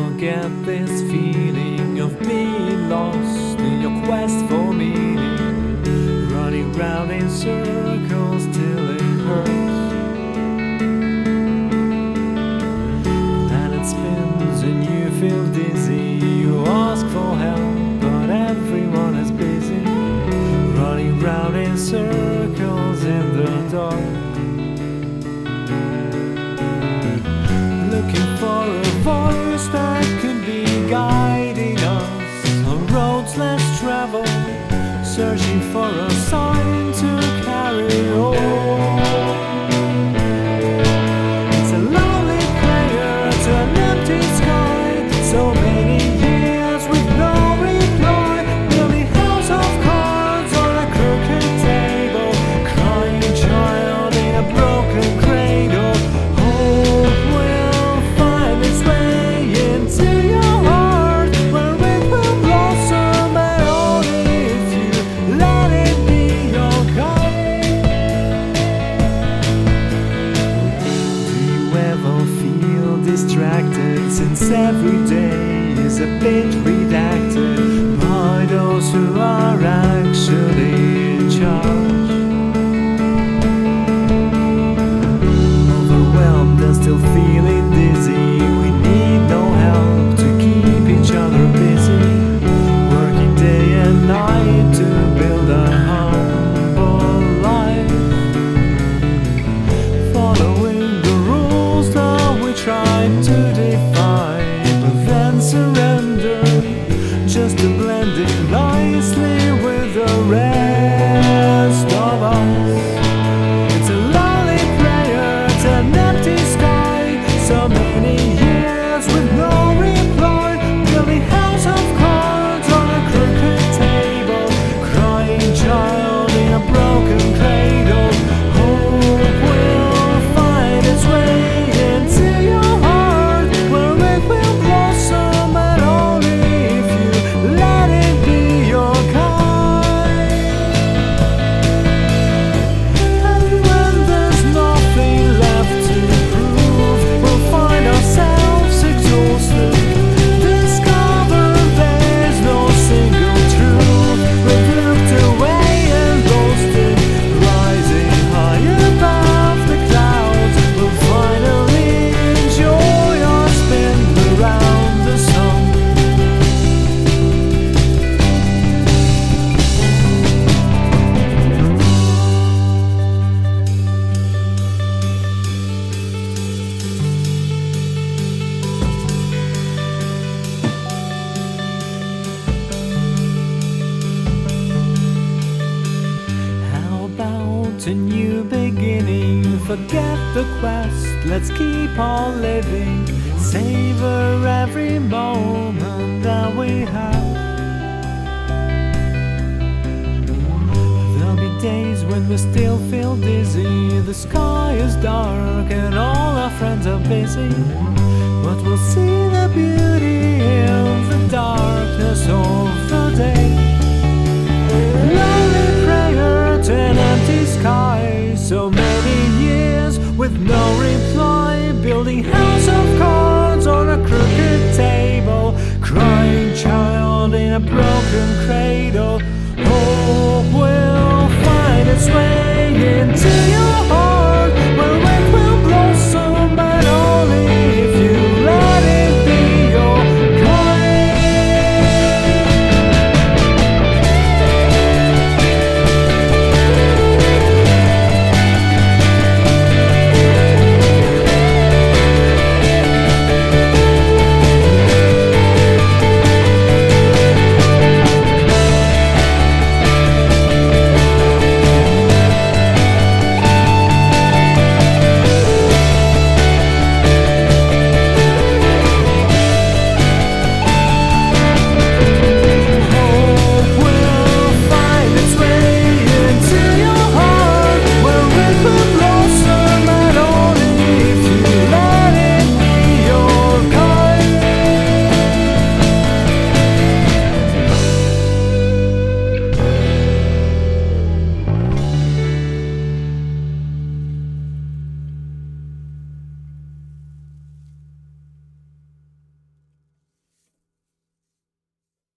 you ever get this feeling of being lost in your quest for meaning? Running round in circles till it hurts. Planet spins and you feel dizzy. You ask for help, but everyone is busy. Running round in circles in the dark. Since every day is a bit redacted by those who are actually in charge? Overwhelmed and still feeling dizzy, we need no help to keep each other busy. Working day and night to build a humble life. Following the rules that we tried to defy, about a new beginning? Forget the quest, let's keep on living. Savor every moment that we have. There'll be days when we still feel dizzy. The sky is dark and all our friends are busy. But we'll see the beauty in the darkness table. Crying child in a broken cradle. Hope will find its way